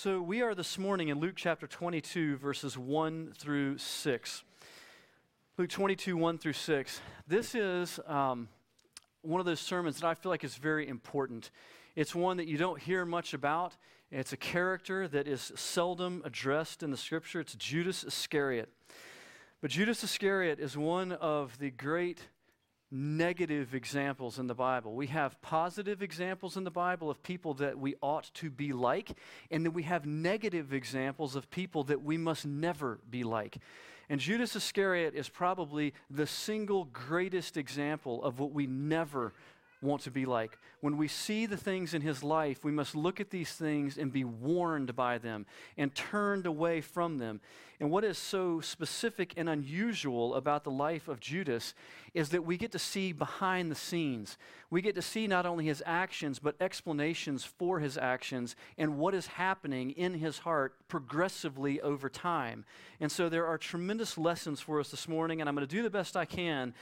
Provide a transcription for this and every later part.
So we are this morning in Luke chapter 22, verses 1 through 6. Luke 22, 1 through 6. This is um, one of those sermons that I feel like is very important. It's one that you don't hear much about. It's a character that is seldom addressed in the scripture. It's Judas Iscariot. But Judas Iscariot is one of the great negative examples in the Bible. We have positive examples in the Bible of people that we ought to be like, and then we have negative examples of people that we must never be like. And Judas Iscariot is probably the single greatest example of what we never want to be like. When we see the things in his life, we must look at these things and be warned by them and turned away from them. And what is so specific and unusual about the life of Judas is that we get to see behind the scenes. We get to see not only his actions, but explanations for his actions and what is happening in his heart progressively over time. And so there are tremendous lessons for us this morning, and I'm going to do the best I can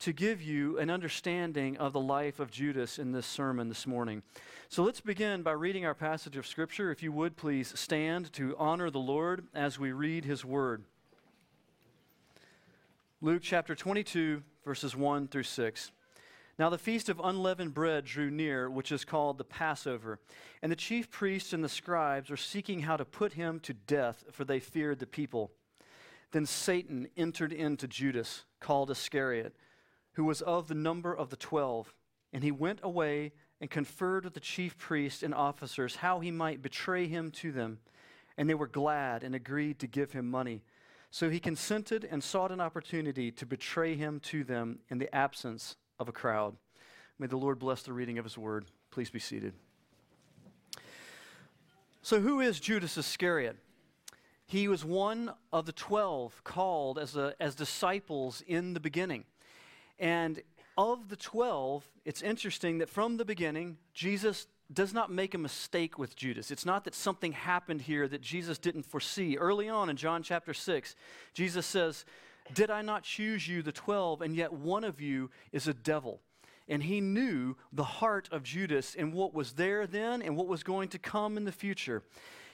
to give you an understanding of the life of Judas in this sermon this morning. So let's begin by reading our passage of Scripture. If you would please stand to honor the Lord as we read His Word. Luke chapter 22, verses 1 through 6. Now the feast of unleavened bread drew near, which is called the Passover. And the chief priests and the scribes were seeking how to put him to death, for they feared the people. Then Satan entered into Judas, called Iscariot who was of the number of the twelve. And he went away and conferred with the chief priests and officers how he might betray him to them. And they were glad and agreed to give him money. So he consented and sought an opportunity to betray him to them in the absence of a crowd. May the Lord bless the reading of his word. Please be seated. So, who is Judas Iscariot? He was one of the twelve called as, a, as disciples in the beginning. And of the 12, it's interesting that from the beginning, Jesus does not make a mistake with Judas. It's not that something happened here that Jesus didn't foresee. Early on in John chapter 6, Jesus says, Did I not choose you, the 12, and yet one of you is a devil? And he knew the heart of Judas and what was there then and what was going to come in the future.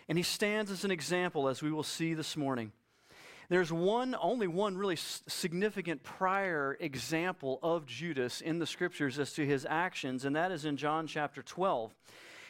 And he stands as an example, as we will see this morning. There's one, only one really significant prior example of Judas in the scriptures as to his actions, and that is in John chapter 12.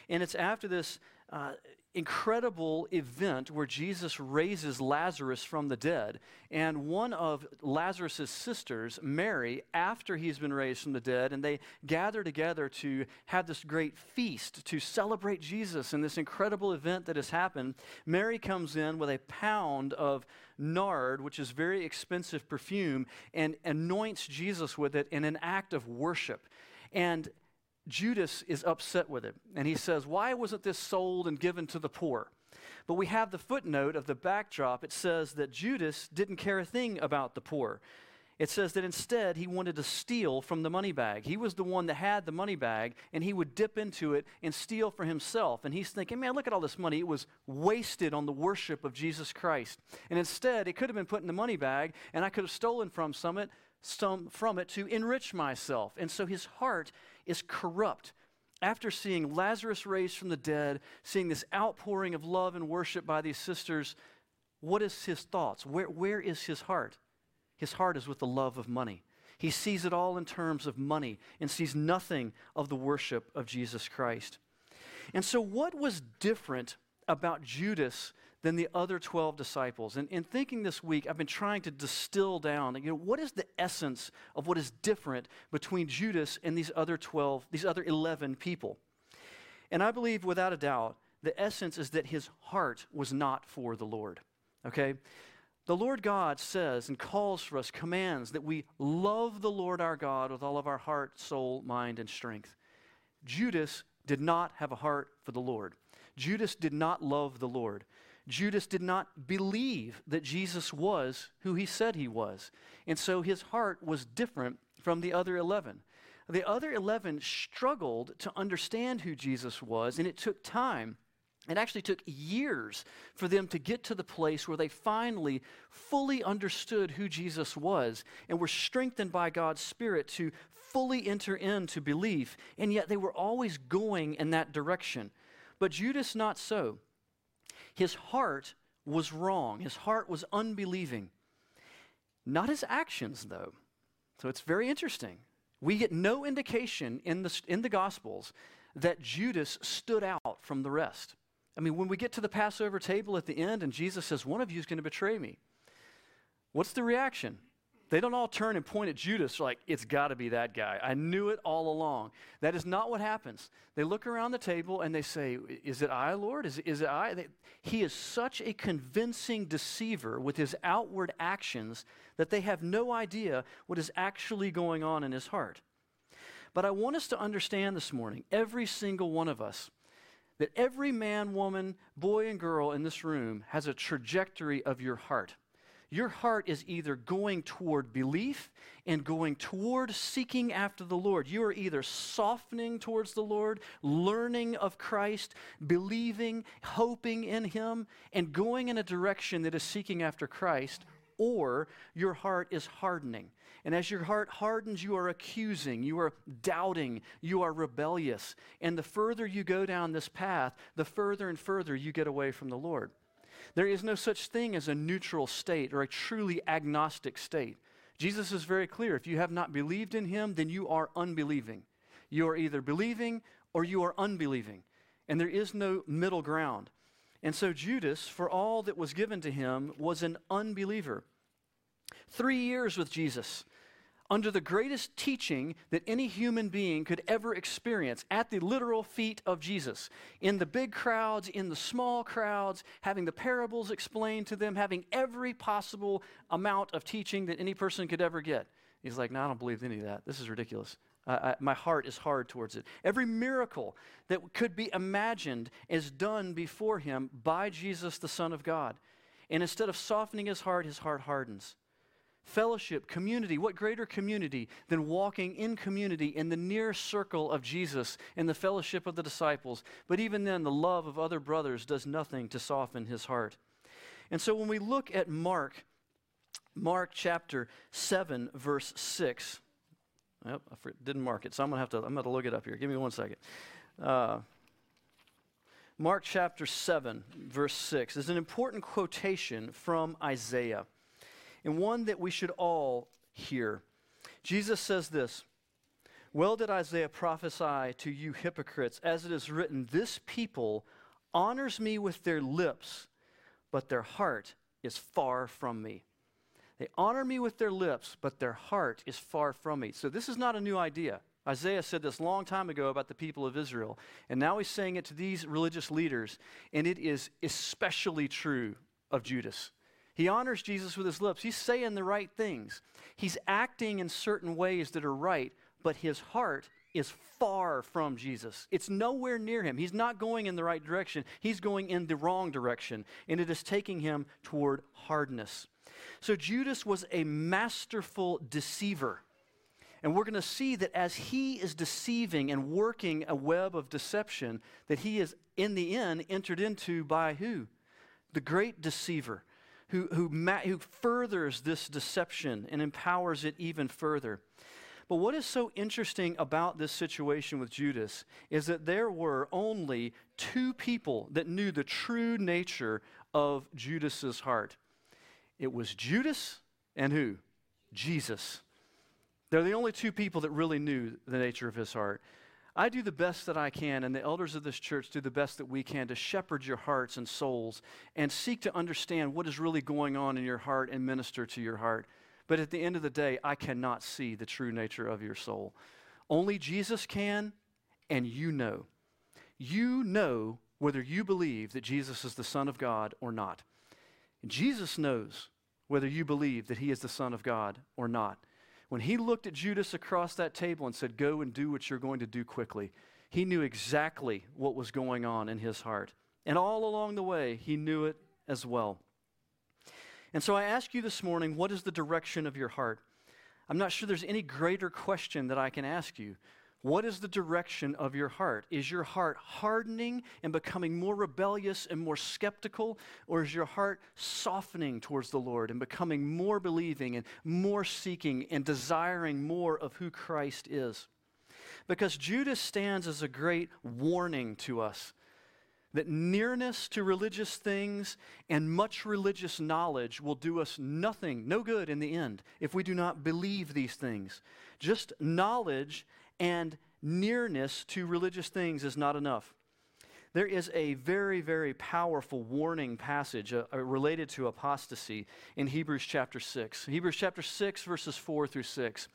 And it's after this uh, incredible event where Jesus raises Lazarus from the dead. And one of Lazarus' sisters, Mary, after he's been raised from the dead, and they gather together to have this great feast to celebrate Jesus and this incredible event that has happened. Mary comes in with a pound of nard, which is very expensive perfume, and anoints Jesus with it in an act of worship. And Judas is upset with it. And he says, Why wasn't this sold and given to the poor? But we have the footnote of the backdrop. It says that Judas didn't care a thing about the poor. It says that instead he wanted to steal from the money bag. He was the one that had the money bag, and he would dip into it and steal for himself. And he's thinking, man, look at all this money. It was wasted on the worship of Jesus Christ. And instead, it could have been put in the money bag, and I could have stolen from some, it, some from it to enrich myself. And so his heart is corrupt. After seeing Lazarus raised from the dead, seeing this outpouring of love and worship by these sisters, what is his thoughts? Where, where is his heart? His heart is with the love of money. He sees it all in terms of money and sees nothing of the worship of Jesus Christ. And so, what was different about Judas than the other 12 disciples. And in thinking this week, I've been trying to distill down, you know, what is the essence of what is different between Judas and these other 12, these other 11 people? And I believe without a doubt, the essence is that his heart was not for the Lord. Okay? The Lord God says and calls for us, commands that we love the Lord our God with all of our heart, soul, mind, and strength. Judas did not have a heart for the Lord. Judas did not love the Lord. Judas did not believe that Jesus was who he said he was. And so his heart was different from the other 11. The other 11 struggled to understand who Jesus was, and it took time. It actually took years for them to get to the place where they finally fully understood who Jesus was and were strengthened by God's Spirit to fully enter into belief. And yet they were always going in that direction. But Judas, not so. His heart was wrong, his heart was unbelieving. Not his actions, though. So it's very interesting. We get no indication in the, in the Gospels that Judas stood out from the rest. I mean, when we get to the Passover table at the end and Jesus says, One of you is going to betray me, what's the reaction? They don't all turn and point at Judas like, it's got to be that guy. I knew it all along. That is not what happens. They look around the table and they say, Is it I, Lord? Is, is it I? They, he is such a convincing deceiver with his outward actions that they have no idea what is actually going on in his heart. But I want us to understand this morning, every single one of us, that every man, woman, boy, and girl in this room has a trajectory of your heart your heart is either going toward belief and going toward seeking after the Lord. You are either softening towards the Lord, learning of Christ, believing, hoping in Him, and going in a direction that is seeking after Christ, or your heart is hardening. And as your heart hardens, you are accusing, you are doubting, you are rebellious. And the further you go down this path, the further and further you get away from the Lord. There is no such thing as a neutral state or a truly agnostic state. Jesus is very clear. If you have not believed in him, then you are unbelieving. You are either believing or you are unbelieving. And there is no middle ground. And so Judas, for all that was given to him, was an unbeliever. Three years with Jesus under the greatest teaching that any human being could ever experience at the literal feet of Jesus. In the big crowds, in the small crowds, having the parables explained to them, having every possible amount of teaching that any person could ever get. He's like, No, I don't believe any of that. This is ridiculous. I, my heart is hard towards it. Every miracle that could be imagined is done before him by Jesus, the Son of God. And instead of softening his heart, his heart hardens. Fellowship, community. What greater community than walking in community in the near circle of Jesus in the fellowship of the disciples? But even then, the love of other brothers does nothing to soften his heart. And so when we look at Mark, Mark chapter 7, verse 6, Yep, I didn't mark it, so I'm gonna have to. I'm gonna look it up here. Give me one second. Uh, Mark chapter seven, verse six is an important quotation from Isaiah and one that we should all hear. Jesus says this Well did Isaiah prophesy to you hypocrites, as it is written, This people honors me with their lips, but their heart is far from me. They honor me with their lips, but their heart is far from me. So this is not a new idea. Isaiah said this long time ago about the people of Israel, and now he's saying it to these religious leaders, and it is especially true of Judas. He honors Jesus with his lips. He's saying the right things. He's acting in certain ways that are right, but his heart is far from Jesus. It's nowhere near him. He's not going in the right direction, he's going in the wrong direction, and it is taking him toward hardness. So Judas was a masterful deceiver. And we're going to see that as he is deceiving and working a web of deception, that he is in the end entered into by who? The great deceiver who, who, ma- who furthers this deception and empowers it even further. But what is so interesting about this situation with Judas is that there were only two people that knew the true nature of Judas's heart. It was Judas and who? Jesus. They're the only two people that really knew the nature of his heart. I do the best that I can, and the elders of this church do the best that we can to shepherd your hearts and souls and seek to understand what is really going on in your heart and minister to your heart. But at the end of the day, I cannot see the true nature of your soul. Only Jesus can, and you know. You know whether you believe that Jesus is the Son of God or not. Jesus knows whether you believe that he is the Son of God or not. When he looked at Judas across that table and said, Go and do what you're going to do quickly, he knew exactly what was going on in his heart. And all along the way, he knew it as well. And so I ask you this morning, what is the direction of your heart? I'm not sure there's any greater question that I can ask you. What is the direction of your heart? Is your heart hardening and becoming more rebellious and more skeptical? Or is your heart softening towards the Lord and becoming more believing and more seeking and desiring more of who Christ is? Because Judas stands as a great warning to us. that nearness to religious things and much religious knowledge will do us nothing, no good in the end, if we do not believe these things. Just knowledge and nearness to religious things is not enough. There is a very, very powerful warning passage uh, uh related to apostasy in Hebrews chapter 6. Hebrews chapter 6, verses 4 through 6.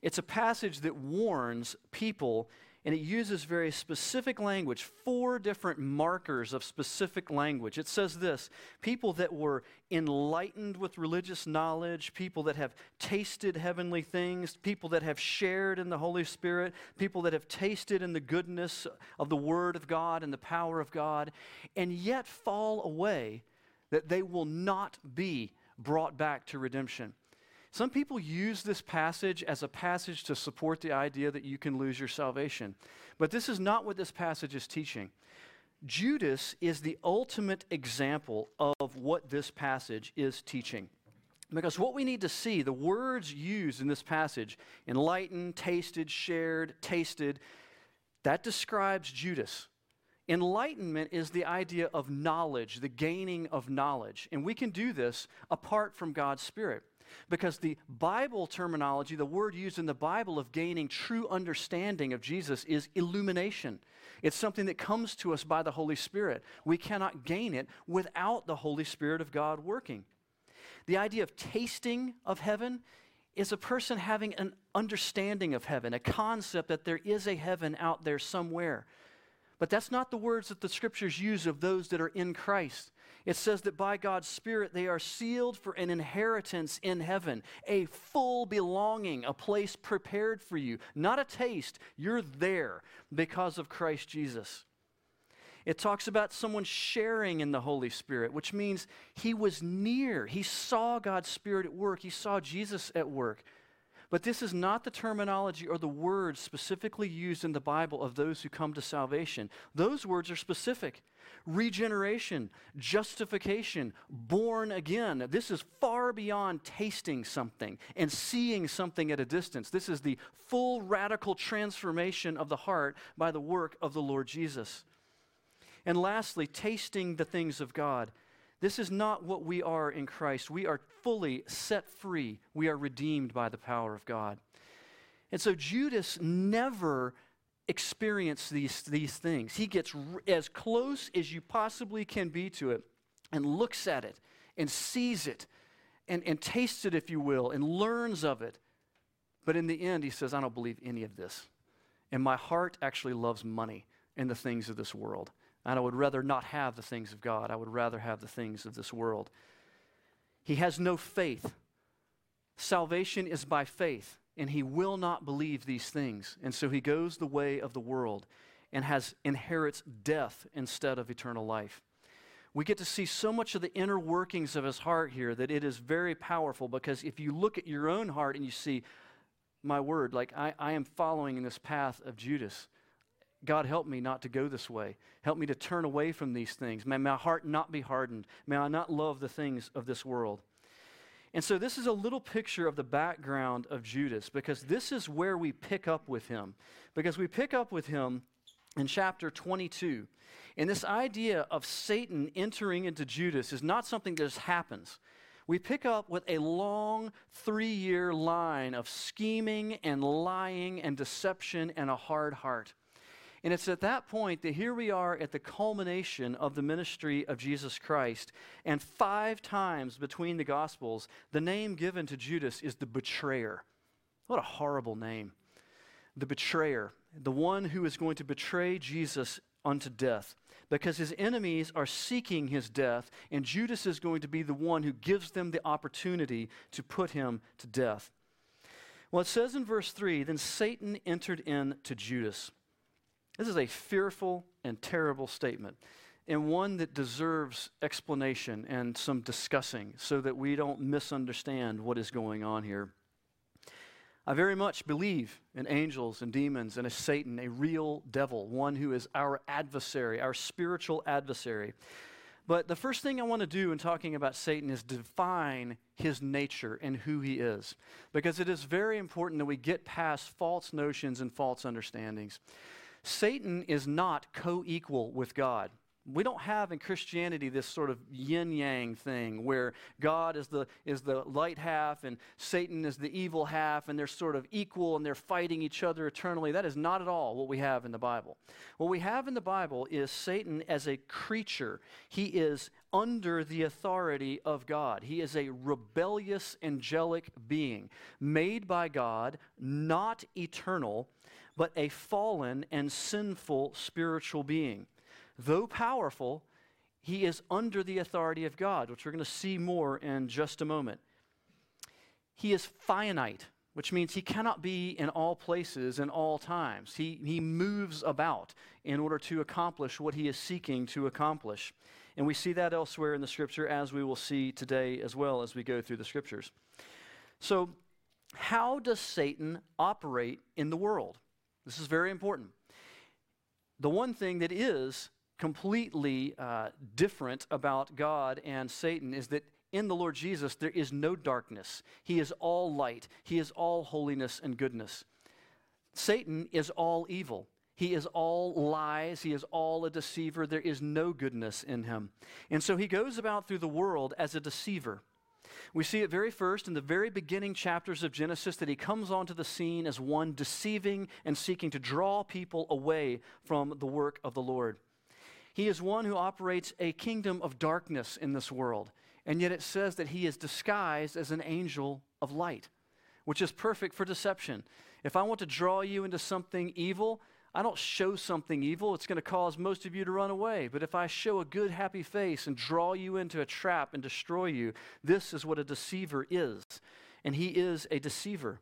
It's a passage that warns people and it uses very specific language, four different markers of specific language. It says this people that were enlightened with religious knowledge, people that have tasted heavenly things, people that have shared in the Holy Spirit, people that have tasted in the goodness of the Word of God and the power of God, and yet fall away, that they will not be brought back to redemption. Some people use this passage as a passage to support the idea that you can lose your salvation. But this is not what this passage is teaching. Judas is the ultimate example of what this passage is teaching. Because what we need to see, the words used in this passage, enlightened, tasted, shared, tasted, that describes Judas. Enlightenment is the idea of knowledge, the gaining of knowledge. And we can do this apart from God's Spirit. Because the Bible terminology, the word used in the Bible of gaining true understanding of Jesus is illumination. It's something that comes to us by the Holy Spirit. We cannot gain it without the Holy Spirit of God working. The idea of tasting of heaven is a person having an understanding of heaven, a concept that there is a heaven out there somewhere. But that's not the words that the scriptures use of those that are in Christ. It says that by God's Spirit they are sealed for an inheritance in heaven, a full belonging, a place prepared for you. Not a taste, you're there because of Christ Jesus. It talks about someone sharing in the Holy Spirit, which means he was near. He saw God's Spirit at work, he saw Jesus at work. But this is not the terminology or the words specifically used in the Bible of those who come to salvation. Those words are specific regeneration, justification, born again. This is far beyond tasting something and seeing something at a distance. This is the full radical transformation of the heart by the work of the Lord Jesus. And lastly, tasting the things of God. This is not what we are in Christ. We are fully set free. We are redeemed by the power of God. And so Judas never experienced these, these things. He gets r- as close as you possibly can be to it and looks at it and sees it and, and tastes it, if you will, and learns of it. But in the end, he says, I don't believe any of this. And my heart actually loves money and the things of this world. And I would rather not have the things of God. I would rather have the things of this world. He has no faith. Salvation is by faith, and he will not believe these things. And so he goes the way of the world and has inherits death instead of eternal life. We get to see so much of the inner workings of his heart here that it is very powerful because if you look at your own heart and you see, my word, like I, I am following in this path of Judas. God, help me not to go this way. Help me to turn away from these things. May my heart not be hardened. May I not love the things of this world. And so, this is a little picture of the background of Judas because this is where we pick up with him. Because we pick up with him in chapter 22. And this idea of Satan entering into Judas is not something that just happens. We pick up with a long three year line of scheming and lying and deception and a hard heart. And it's at that point that here we are at the culmination of the ministry of Jesus Christ. And five times between the Gospels, the name given to Judas is the betrayer. What a horrible name. The betrayer, the one who is going to betray Jesus unto death. Because his enemies are seeking his death, and Judas is going to be the one who gives them the opportunity to put him to death. Well, it says in verse 3 Then Satan entered in to Judas this is a fearful and terrible statement, and one that deserves explanation and some discussing so that we don't misunderstand what is going on here. I very much believe in angels and demons and a Satan, a real devil, one who is our adversary, our spiritual adversary. But the first thing I want to do in talking about Satan is define his nature and who he is. Because it is very important that we get past false notions and false understandings. Satan is not co equal with God. We don't have in Christianity this sort of yin yang thing where God is the, is the light half and Satan is the evil half and they're sort of equal and they're fighting each other eternally. That is not at all what we have in the Bible. What we have in the Bible is Satan as a creature. He is under the authority of God. He is a rebellious angelic being made by God, not eternal, but a fallen and sinful spiritual being. Though powerful, he is under the authority of God, which we're going to see more in just a moment. He is finite, which means he cannot be in all places in all times. He, he moves about in order to accomplish what he is seeking to accomplish. And we see that elsewhere in the scripture, as we will see today as well as we go through the scriptures. So, how does Satan operate in the world? This is very important. The one thing that is completely uh, different about God and Satan is that in the Lord Jesus there is no darkness. He is all light, He is all holiness and goodness. Satan is all evil. He is all lies. He is all a deceiver. There is no goodness in him. And so he goes about through the world as a deceiver. We see it very first in the very beginning chapters of Genesis that he comes onto the scene as one deceiving and seeking to draw people away from the work of the Lord. He is one who operates a kingdom of darkness in this world, and yet it says that he is disguised as an angel of light, which is perfect for deception. If I want to draw you into something evil, I don't show something evil, it's going to cause most of you to run away. But if I show a good, happy face and draw you into a trap and destroy you, this is what a deceiver is. And he is a deceiver.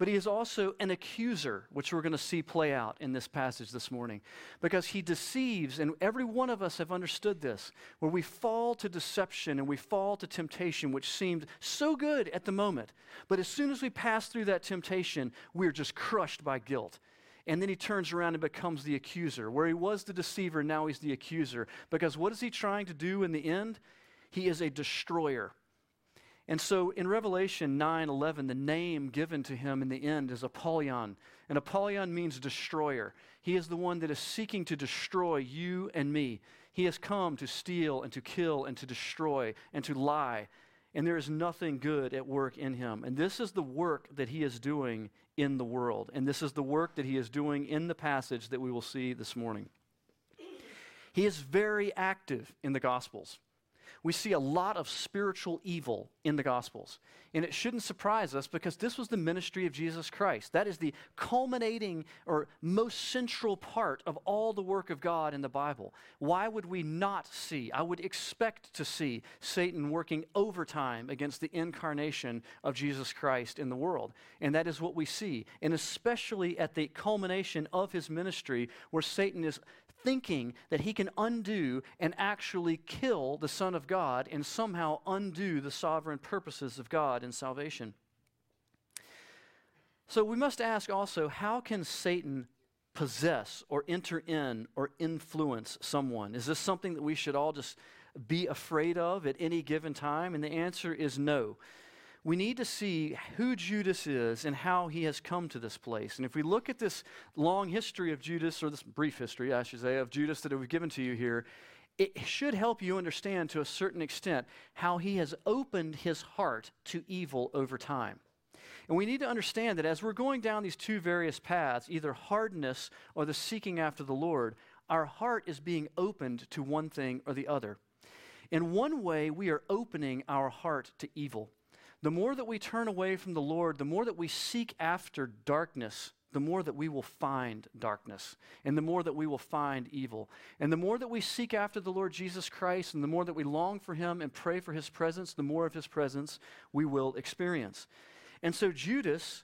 But he is also an accuser, which we're going to see play out in this passage this morning. Because he deceives, and every one of us have understood this, where we fall to deception and we fall to temptation, which seemed so good at the moment. But as soon as we pass through that temptation, we're just crushed by guilt. And then he turns around and becomes the accuser. Where he was the deceiver, now he's the accuser. Because what is he trying to do in the end? He is a destroyer. And so in Revelation 9 11, the name given to him in the end is Apollyon. And Apollyon means destroyer. He is the one that is seeking to destroy you and me. He has come to steal and to kill and to destroy and to lie. And there is nothing good at work in him. And this is the work that he is doing in the world. And this is the work that he is doing in the passage that we will see this morning. He is very active in the Gospels we see a lot of spiritual evil in the Gospels. And it shouldn't surprise us because this was the ministry of Jesus Christ. That is the culminating or most central part of all the work of God in the Bible. Why would we not see, I would expect to see Satan working overtime against the incarnation of Jesus Christ in the world? And that is what we see. And especially at the culmination of his ministry, where Satan is thinking that he can undo and actually kill the Son of God and somehow undo the sovereign purposes of God in salvation. So we must ask also how can Satan possess or enter in or influence someone? Is this something that we should all just be afraid of at any given time? And the answer is no we need to see who Judas is and how he has come to this place. And if we look at this long history of Judas, or this brief history, I should say, of Judas that we've given to you here, it should help you understand to a certain extent how he has opened his heart to evil over time. And we need to understand that as we're going down these two various paths, either hardness or the seeking after the Lord, our heart is being opened to one thing or the other. In one way, we are opening our heart to evil. The more that we turn away from the Lord, the more that we seek after darkness, the more that we will find darkness, and the more that we will find evil. And the more that we seek after the Lord Jesus Christ, and the more that we long for Him and pray for His presence, the more of His presence we will experience. And so Judas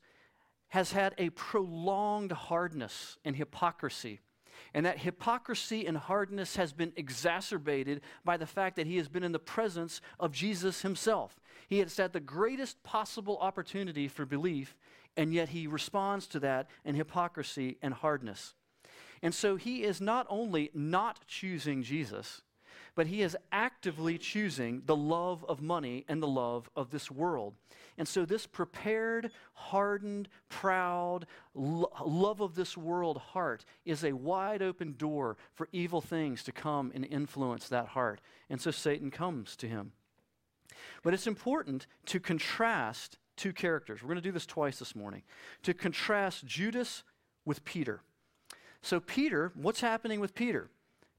has had a prolonged hardness and hypocrisy. And that hypocrisy and hardness has been exacerbated by the fact that he has been in the presence of Jesus himself. He has had the greatest possible opportunity for belief, and yet he responds to that in hypocrisy and hardness. And so he is not only not choosing Jesus, but he is actively choosing the love of money and the love of this world. And so, this prepared, hardened, proud, lo- love of this world heart is a wide open door for evil things to come and influence that heart. And so, Satan comes to him. But it's important to contrast two characters. We're going to do this twice this morning. To contrast Judas with Peter. So, Peter, what's happening with Peter?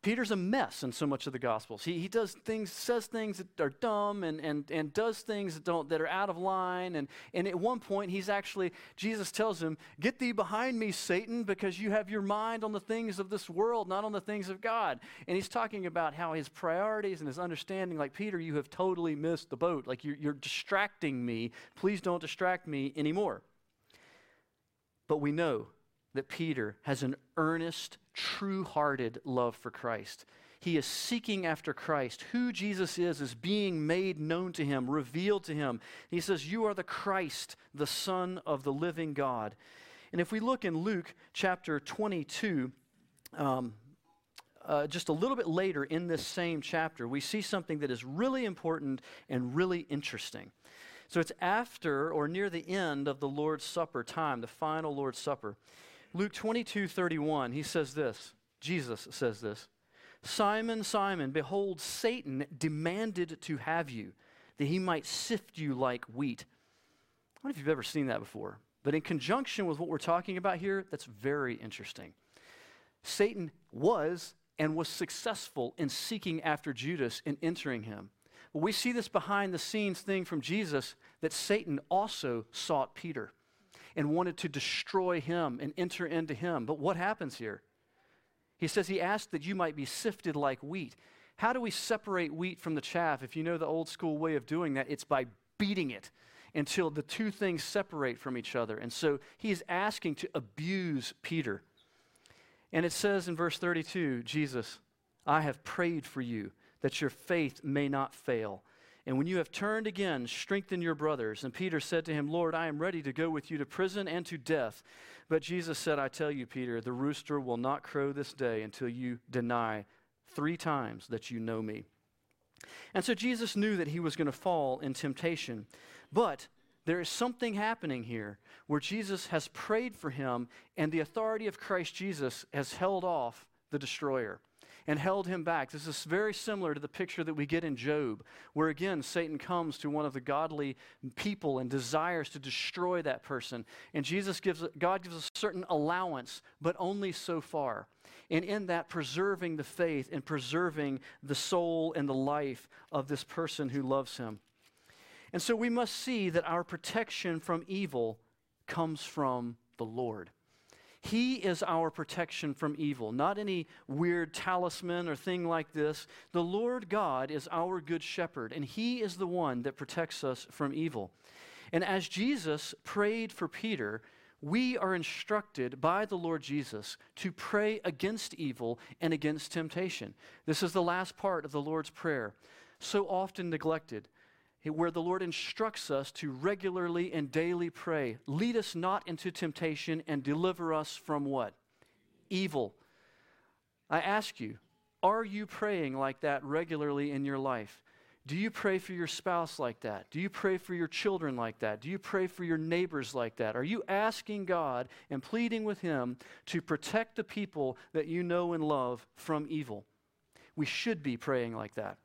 Peter's a mess in so much of the Gospels. He, he does things, says things that are dumb and, and, and does things that, don't, that are out of line. And, and at one point, he's actually, Jesus tells him, Get thee behind me, Satan, because you have your mind on the things of this world, not on the things of God. And he's talking about how his priorities and his understanding, like, Peter, you have totally missed the boat. Like, you're, you're distracting me. Please don't distract me anymore. But we know that Peter has an earnest, true hearted love for Christ. He is seeking after Christ. Who Jesus is is being made known to him, revealed to him. He says, You are the Christ, the Son of the living God. And if we look in Luke chapter 22, um, uh, just a little bit later in this same chapter, we see something that is really important and really interesting. So it's after or near the end of the Lord's Supper time, the final Lord's Supper. Luke 22 31, he says this. Jesus says this Simon, Simon, behold, Satan demanded to have you, that he might sift you like wheat. I don't know if you've ever seen that before, but in conjunction with what we're talking about here, that's very interesting. Satan was and was successful in seeking after Judas and entering him. We see this behind the scenes thing from Jesus that Satan also sought Peter and wanted to destroy him and enter into him. But what happens here? He says he asked that you might be sifted like wheat. How do we separate wheat from the chaff? If you know the old school way of doing that, it's by beating it until the two things separate from each other. And so he is asking to abuse Peter. And it says in verse 32 Jesus, I have prayed for you that your faith may not fail. And when you have turned again, strengthen your brothers. And Peter said to him, Lord, I am ready to go with you to prison and to death. But Jesus said, I tell you, Peter, the rooster will not crow this day until you deny three times that you know me. And so Jesus knew that he was going to fall in temptation. But there is something happening here where Jesus has prayed for him, and the authority of Christ Jesus has held off the destroyer and held him back. This is very similar to the picture that we get in Job, where again, Satan comes to one of the godly people and desires to destroy that person. And Jesus gives, God gives a certain allowance, but only so far. And in that, preserving the faith and preserving the soul and the life of this person who loves him. And so we must see that our protection from evil comes from the Lord. He is our protection from evil, not any weird talisman or thing like this. The Lord God is our good shepherd, and He is the one that protects us from evil. And as Jesus prayed for Peter, we are instructed by the Lord Jesus to pray against evil and against temptation. This is the last part of the Lord's Prayer, so often neglected where the Lord instructs us to regularly and daily pray, lead us not into temptation and deliver us from what? Evil. I ask you, are you praying like that regularly in your life? Do you pray for your spouse like that? Do you pray for your children like that? Do you pray for your neighbors like that? Are you asking God and pleading with Him to protect the people that you know and love from evil? We should be praying like that.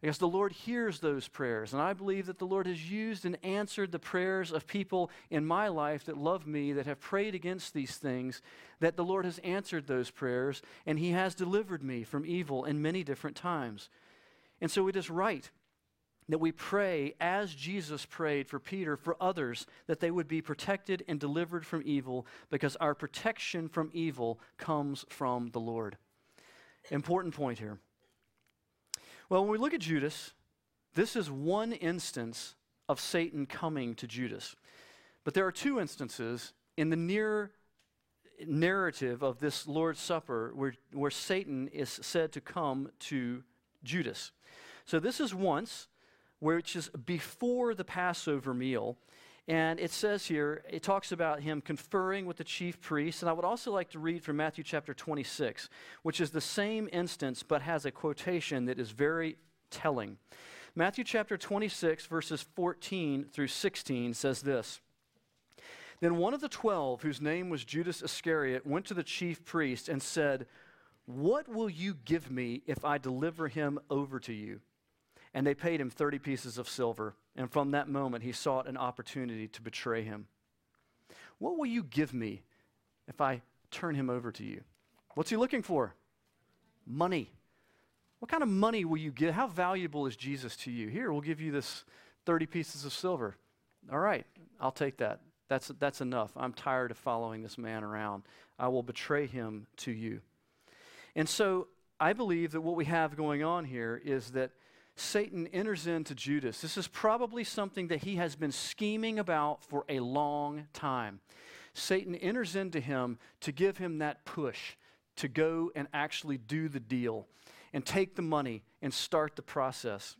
Because the Lord hears those prayers. And I believe that the Lord has used and answered the prayers of people in my life that love me, that have prayed against these things, that the Lord has answered those prayers, and He has delivered me from evil in many different times. And so it is right that we pray as Jesus prayed for Peter, for others, that they would be protected and delivered from evil, because our protection from evil comes from the Lord. Important point here. Well, when we look at Judas, this is one instance of Satan coming to Judas. But there are two instances in the near narrative of this Lord's Supper where, where Satan is said to come to Judas. So this is once, which is before the Passover meal. And it says here, it talks about him conferring with the chief priests. And I would also like to read from Matthew chapter 26, which is the same instance but has a quotation that is very telling. Matthew chapter 26, verses 14 through 16 says this. Then one of the twelve, whose name was Judas Iscariot, went to the chief priest and said, What will you give me if I deliver him over to you? And they paid him 30 pieces of silver. And from that moment, he sought an opportunity to betray him. What will you give me if I turn him over to you? What's he looking for? Money. What kind of money will you give? How valuable is Jesus to you? Here, we'll give you this 30 pieces of silver. All right, I'll take that. That's, that's enough. I'm tired of following this man around. I will betray him to you. And so I believe that what we have going on here is that Satan enters into Judas. This is probably something that he has been scheming about for a long time. Satan enters into him to give him that push to go and actually do the deal and take the money and start the process.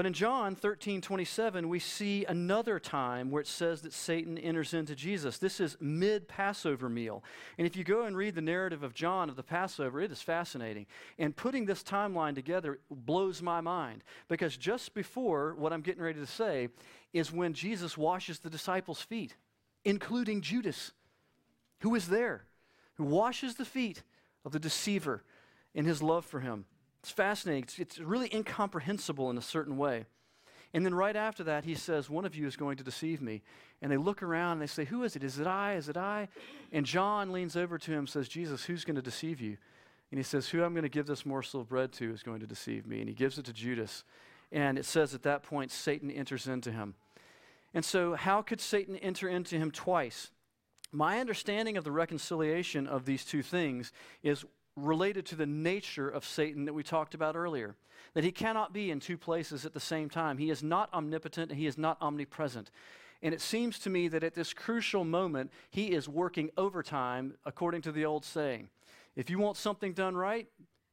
But in John 13, 27, we see another time where it says that Satan enters into Jesus. This is mid Passover meal. And if you go and read the narrative of John of the Passover, it is fascinating. And putting this timeline together blows my mind because just before what I'm getting ready to say is when Jesus washes the disciples' feet, including Judas, who is there, who washes the feet of the deceiver in his love for him. It's fascinating. It's, it's really incomprehensible in a certain way. And then right after that, he says, One of you is going to deceive me. And they look around and they say, Who is it? Is it I? Is it I? And John leans over to him and says, Jesus, who's going to deceive you? And he says, Who I'm going to give this morsel of bread to is going to deceive me. And he gives it to Judas. And it says at that point, Satan enters into him. And so, how could Satan enter into him twice? My understanding of the reconciliation of these two things is related to the nature of Satan that we talked about earlier. That he cannot be in two places at the same time. He is not omnipotent and he is not omnipresent. And it seems to me that at this crucial moment, he is working overtime, according to the old saying. If you want something done right,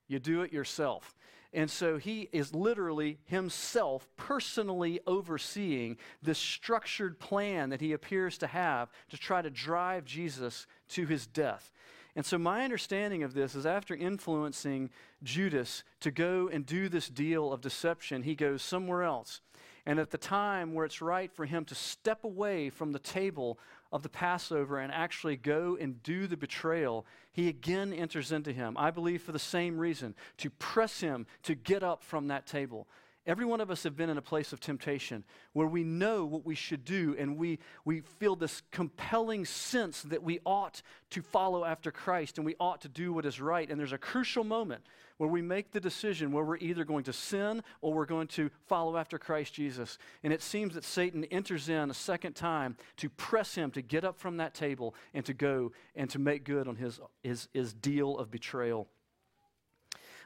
you do it yourself. And so he is literally himself personally overseeing this structured plan that he appears to have to try to drive Jesus to his death. And so, my understanding of this is after influencing Judas to go and do this deal of deception, he goes somewhere else. And at the time where it's right for him to step away from the table of the Passover and actually go and do the betrayal, he again enters into him. I believe for the same reason to press him to get up from that table. Every one of us have been in a place of temptation where we know what we should do and we, we feel this compelling sense that we ought to follow after Christ and we ought to do what is right. And there's a crucial moment where we make the decision where we're either going to sin or we're going to follow after Christ Jesus. And it seems that Satan enters in a second time to press him to get up from that table and to go and to make good on his, his, his deal of betrayal.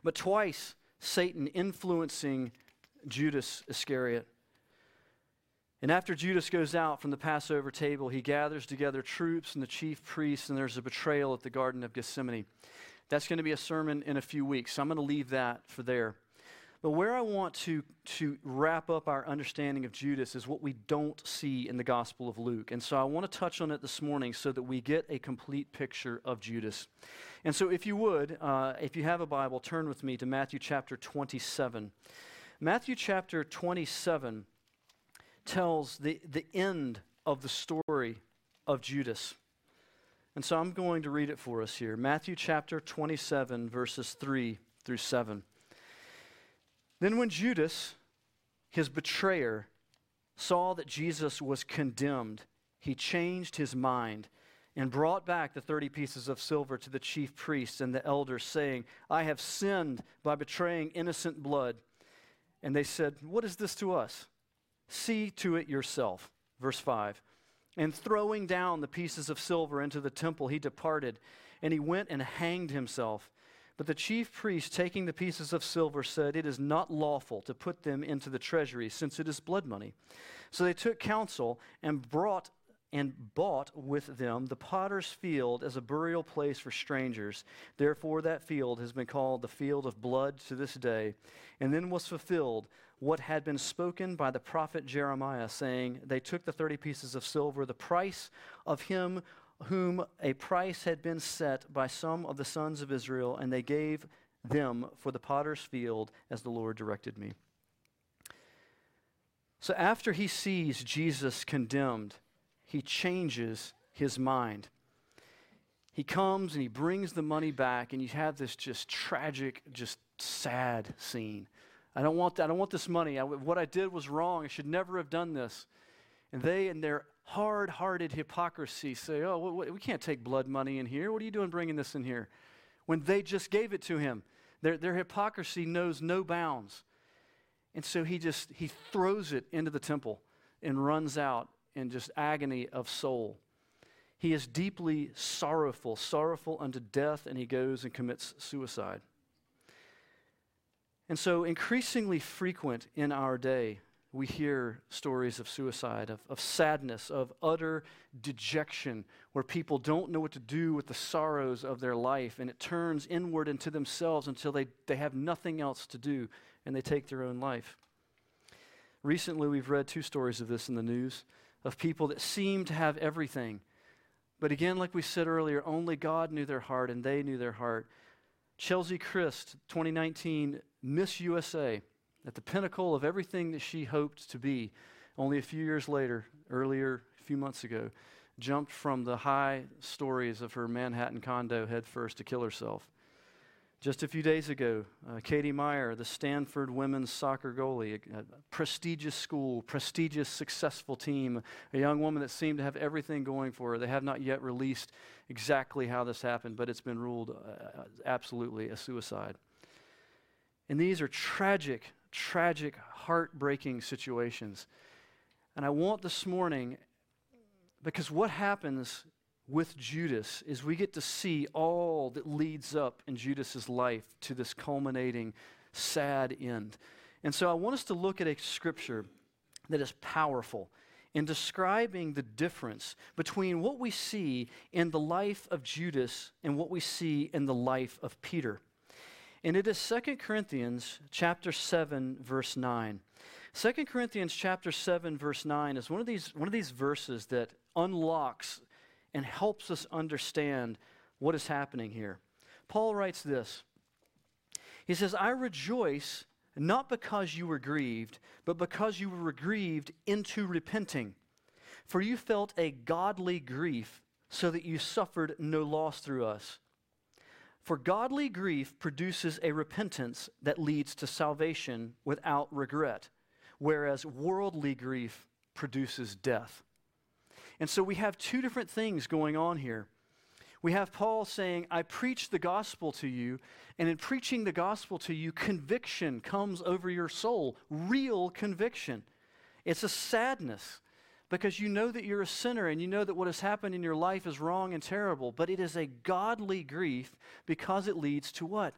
But twice, Satan influencing Judas Iscariot. And after Judas goes out from the Passover table, he gathers together troops and the chief priests, and there's a betrayal at the Garden of Gethsemane. That's going to be a sermon in a few weeks, so I'm going to leave that for there. But where I want to, to wrap up our understanding of Judas is what we don't see in the Gospel of Luke. And so I want to touch on it this morning so that we get a complete picture of Judas. And so, if you would, uh, if you have a Bible, turn with me to Matthew chapter 27. Matthew chapter 27 tells the, the end of the story of Judas. And so I'm going to read it for us here. Matthew chapter 27, verses 3 through 7. Then when Judas, his betrayer, saw that Jesus was condemned, he changed his mind and brought back the 30 pieces of silver to the chief priests and the elders, saying, I have sinned by betraying innocent blood. And they said, What is this to us? See to it yourself. Verse 5. And throwing down the pieces of silver into the temple, he departed, and he went and hanged himself. But the chief priest, taking the pieces of silver, said, It is not lawful to put them into the treasury, since it is blood money. So they took counsel and brought and bought with them the potter's field as a burial place for strangers. Therefore, that field has been called the field of blood to this day. And then was fulfilled what had been spoken by the prophet Jeremiah, saying, They took the thirty pieces of silver, the price of him whom a price had been set by some of the sons of Israel, and they gave them for the potter's field as the Lord directed me. So after he sees Jesus condemned, he changes his mind. He comes and he brings the money back, and you have this just tragic, just sad scene. I don't want that. I don't want this money. I, what I did was wrong. I should never have done this. And they, in their hard hearted hypocrisy, say, Oh, we can't take blood money in here. What are you doing bringing this in here? When they just gave it to him. Their, their hypocrisy knows no bounds. And so he just he throws it into the temple and runs out in just agony of soul. He is deeply sorrowful, sorrowful unto death, and he goes and commits suicide. And so, increasingly frequent in our day, we hear stories of suicide, of, of sadness, of utter dejection, where people don't know what to do with the sorrows of their life, and it turns inward into themselves until they, they have nothing else to do and they take their own life. Recently, we've read two stories of this in the news of people that seem to have everything. But again, like we said earlier, only God knew their heart and they knew their heart. Chelsea Kryst, 2019 Miss USA, at the pinnacle of everything that she hoped to be, only a few years later, earlier, a few months ago, jumped from the high stories of her Manhattan condo headfirst to kill herself. Just a few days ago, uh, Katie Meyer, the Stanford women's soccer goalie, a, a, prestigious school, prestigious, successful team, a young woman that seemed to have everything going for her. They have not yet released exactly how this happened, but it's been ruled uh, absolutely a suicide. And these are tragic, tragic, heartbreaking situations. And I want this morning, because what happens with Judas is we get to see all that leads up in Judas's life to this culminating sad end. And so I want us to look at a scripture that is powerful in describing the difference between what we see in the life of Judas and what we see in the life of Peter. And it is 2 Corinthians chapter 7 verse 9. 2 Corinthians chapter 7 verse 9 is one of these one of these verses that unlocks and helps us understand what is happening here. Paul writes this He says, I rejoice not because you were grieved, but because you were grieved into repenting. For you felt a godly grief, so that you suffered no loss through us. For godly grief produces a repentance that leads to salvation without regret, whereas worldly grief produces death. And so we have two different things going on here. We have Paul saying, I preach the gospel to you, and in preaching the gospel to you, conviction comes over your soul, real conviction. It's a sadness because you know that you're a sinner and you know that what has happened in your life is wrong and terrible, but it is a godly grief because it leads to what?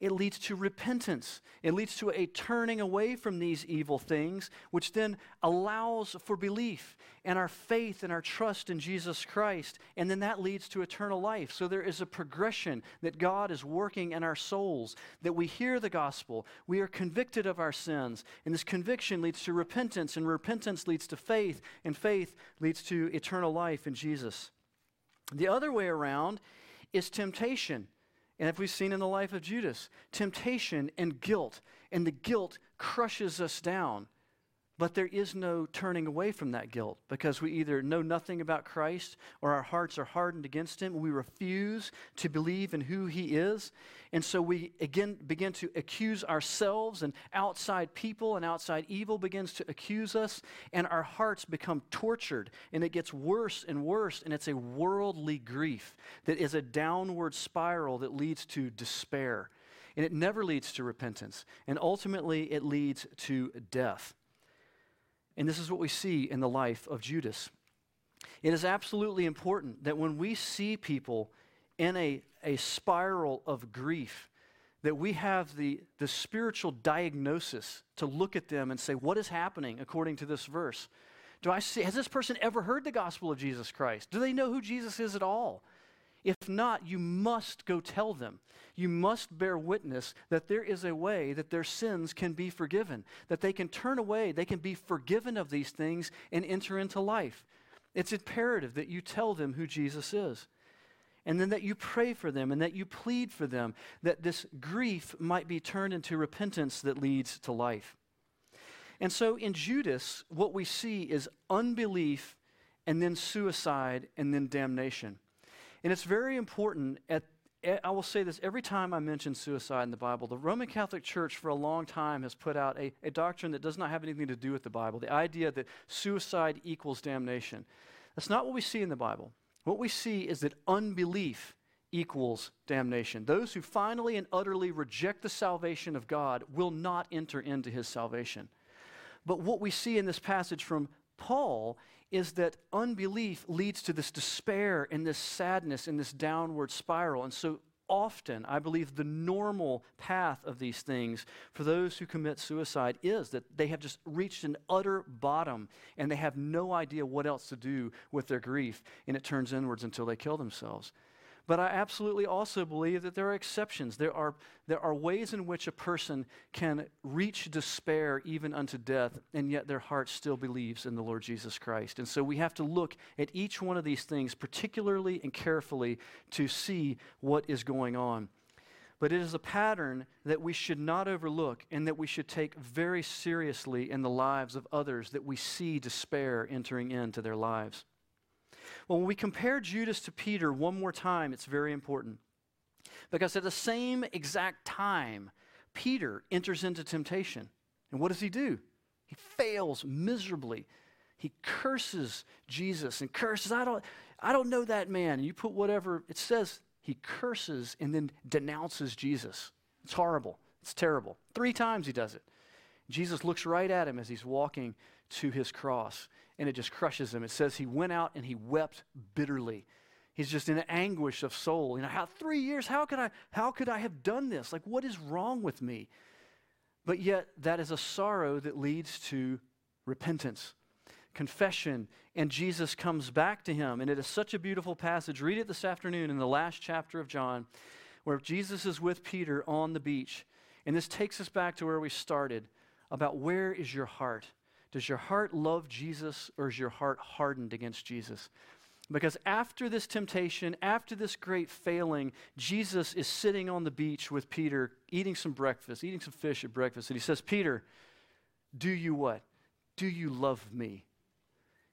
It leads to repentance. It leads to a turning away from these evil things, which then allows for belief and our faith and our trust in Jesus Christ. And then that leads to eternal life. So there is a progression that God is working in our souls, that we hear the gospel, we are convicted of our sins, and this conviction leads to repentance, and repentance leads to faith, and faith leads to eternal life in Jesus. The other way around is temptation. And if we've seen in the life of Judas, temptation and guilt, and the guilt crushes us down. But there is no turning away from that guilt because we either know nothing about Christ or our hearts are hardened against Him. We refuse to believe in who He is. And so we again begin to accuse ourselves, and outside people and outside evil begins to accuse us, and our hearts become tortured, and it gets worse and worse. And it's a worldly grief that is a downward spiral that leads to despair. And it never leads to repentance. And ultimately, it leads to death. And this is what we see in the life of Judas. It is absolutely important that when we see people in a, a spiral of grief, that we have the, the spiritual diagnosis to look at them and say, what is happening according to this verse? Do I see, has this person ever heard the gospel of Jesus Christ? Do they know who Jesus is at all? If not, you must go tell them. You must bear witness that there is a way that their sins can be forgiven, that they can turn away, they can be forgiven of these things and enter into life. It's imperative that you tell them who Jesus is. And then that you pray for them and that you plead for them, that this grief might be turned into repentance that leads to life. And so in Judas, what we see is unbelief and then suicide and then damnation. And it's very important at I will say this every time I mention suicide in the Bible. The Roman Catholic Church, for a long time, has put out a, a doctrine that does not have anything to do with the Bible the idea that suicide equals damnation. That's not what we see in the Bible. What we see is that unbelief equals damnation. Those who finally and utterly reject the salvation of God will not enter into his salvation. But what we see in this passage from Paul is that unbelief leads to this despair and this sadness and this downward spiral. And so often, I believe the normal path of these things for those who commit suicide is that they have just reached an utter bottom and they have no idea what else to do with their grief, and it turns inwards until they kill themselves. But I absolutely also believe that there are exceptions. There are, there are ways in which a person can reach despair even unto death, and yet their heart still believes in the Lord Jesus Christ. And so we have to look at each one of these things particularly and carefully to see what is going on. But it is a pattern that we should not overlook and that we should take very seriously in the lives of others that we see despair entering into their lives. Well, when we compare Judas to Peter one more time, it's very important. Because at the same exact time, Peter enters into temptation. And what does he do? He fails miserably. He curses Jesus and curses, I don't, I don't know that man. And you put whatever, it says he curses and then denounces Jesus. It's horrible. It's terrible. Three times he does it. Jesus looks right at him as he's walking to his cross and it just crushes him. It says he went out and he wept bitterly. He's just in anguish of soul. You know, how three years, how could I how could I have done this? Like what is wrong with me? But yet that is a sorrow that leads to repentance, confession, and Jesus comes back to him. And it is such a beautiful passage. Read it this afternoon in the last chapter of John, where Jesus is with Peter on the beach. And this takes us back to where we started about where is your heart? Does your heart love Jesus or is your heart hardened against Jesus? Because after this temptation, after this great failing, Jesus is sitting on the beach with Peter, eating some breakfast, eating some fish at breakfast. And he says, Peter, do you what? Do you love me?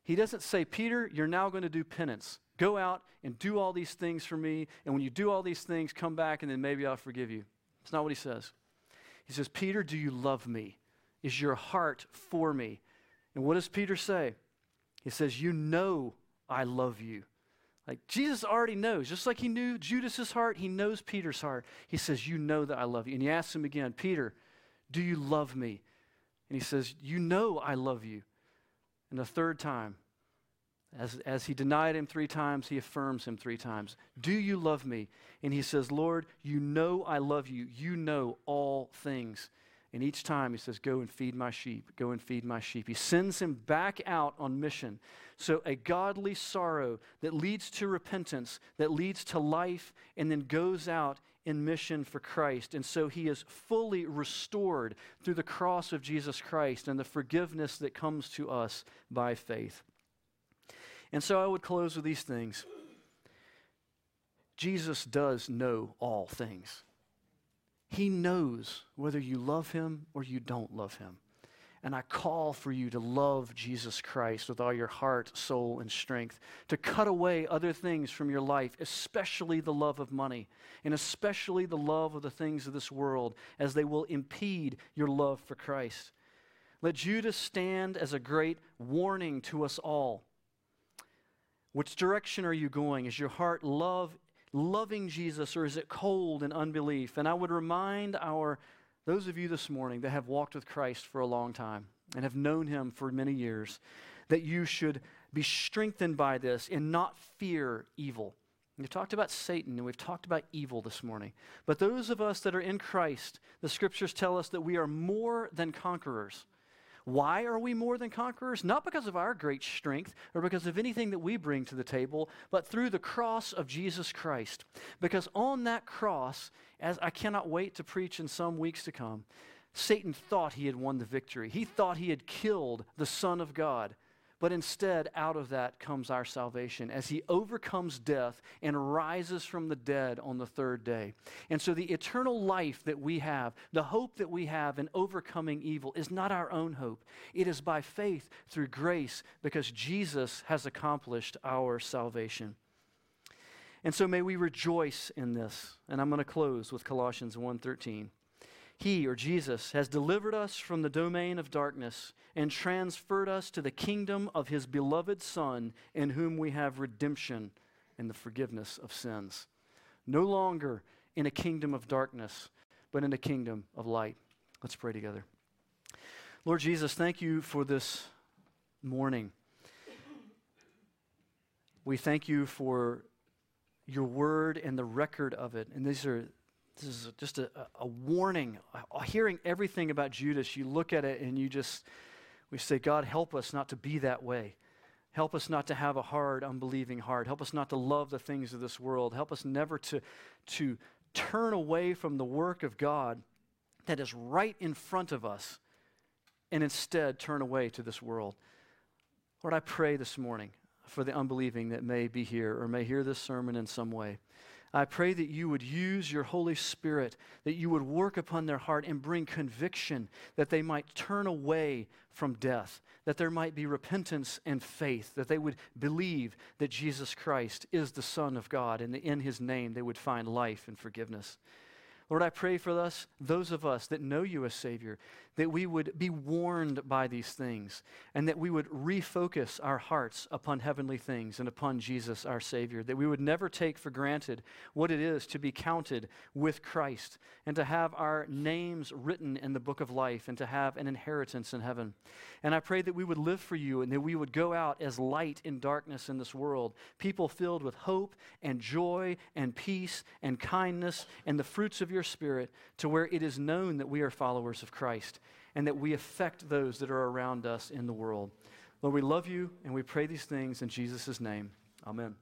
He doesn't say, Peter, you're now going to do penance. Go out and do all these things for me. And when you do all these things, come back and then maybe I'll forgive you. It's not what he says. He says, Peter, do you love me? Is your heart for me? And what does Peter say? He says, You know I love you. Like Jesus already knows, just like he knew Judas's heart, he knows Peter's heart. He says, You know that I love you. And he asks him again, Peter, do you love me? And he says, You know I love you. And the third time, as, as he denied him three times, he affirms him three times. Do you love me? And he says, Lord, you know I love you. You know all things. And each time he says, Go and feed my sheep, go and feed my sheep. He sends him back out on mission. So, a godly sorrow that leads to repentance, that leads to life, and then goes out in mission for Christ. And so he is fully restored through the cross of Jesus Christ and the forgiveness that comes to us by faith. And so I would close with these things Jesus does know all things. He knows whether you love him or you don't love him. And I call for you to love Jesus Christ with all your heart, soul, and strength, to cut away other things from your life, especially the love of money, and especially the love of the things of this world, as they will impede your love for Christ. Let Judas stand as a great warning to us all. Which direction are you going? Is your heart love loving Jesus or is it cold and unbelief? And I would remind our those of you this morning that have walked with Christ for a long time and have known him for many years that you should be strengthened by this and not fear evil. We've talked about Satan and we've talked about evil this morning. But those of us that are in Christ, the scriptures tell us that we are more than conquerors. Why are we more than conquerors? Not because of our great strength or because of anything that we bring to the table, but through the cross of Jesus Christ. Because on that cross, as I cannot wait to preach in some weeks to come, Satan thought he had won the victory. He thought he had killed the Son of God. But instead, out of that comes our salvation as he overcomes death and rises from the dead on the third day. And so, the eternal life that we have, the hope that we have in overcoming evil, is not our own hope. It is by faith through grace because Jesus has accomplished our salvation. And so may we rejoice in this. And I'm going to close with Colossians 1:13. He, or Jesus, has delivered us from the domain of darkness and transferred us to the kingdom of His beloved Son, in whom we have redemption and the forgiveness of sins. No longer in a kingdom of darkness, but in a kingdom of light. Let's pray together. Lord Jesus, thank you for this morning. We thank you for your word and the record of it. And these are this is just a, a warning. Hearing everything about Judas, you look at it and you just, we say, God, help us not to be that way. Help us not to have a hard, unbelieving heart. Help us not to love the things of this world. Help us never to, to turn away from the work of God that is right in front of us and instead turn away to this world. Lord, I pray this morning for the unbelieving that may be here or may hear this sermon in some way. I pray that you would use your Holy Spirit, that you would work upon their heart and bring conviction, that they might turn away from death, that there might be repentance and faith, that they would believe that Jesus Christ is the Son of God, and that in his name they would find life and forgiveness. Lord, I pray for us, those of us that know you as Savior, that we would be warned by these things and that we would refocus our hearts upon heavenly things and upon Jesus, our Savior, that we would never take for granted what it is to be counted with Christ and to have our names written in the book of life and to have an inheritance in heaven. And I pray that we would live for you and that we would go out as light in darkness in this world, people filled with hope and joy and peace and kindness and the fruits of your your Spirit to where it is known that we are followers of Christ and that we affect those that are around us in the world. Lord, we love you and we pray these things in Jesus' name. Amen.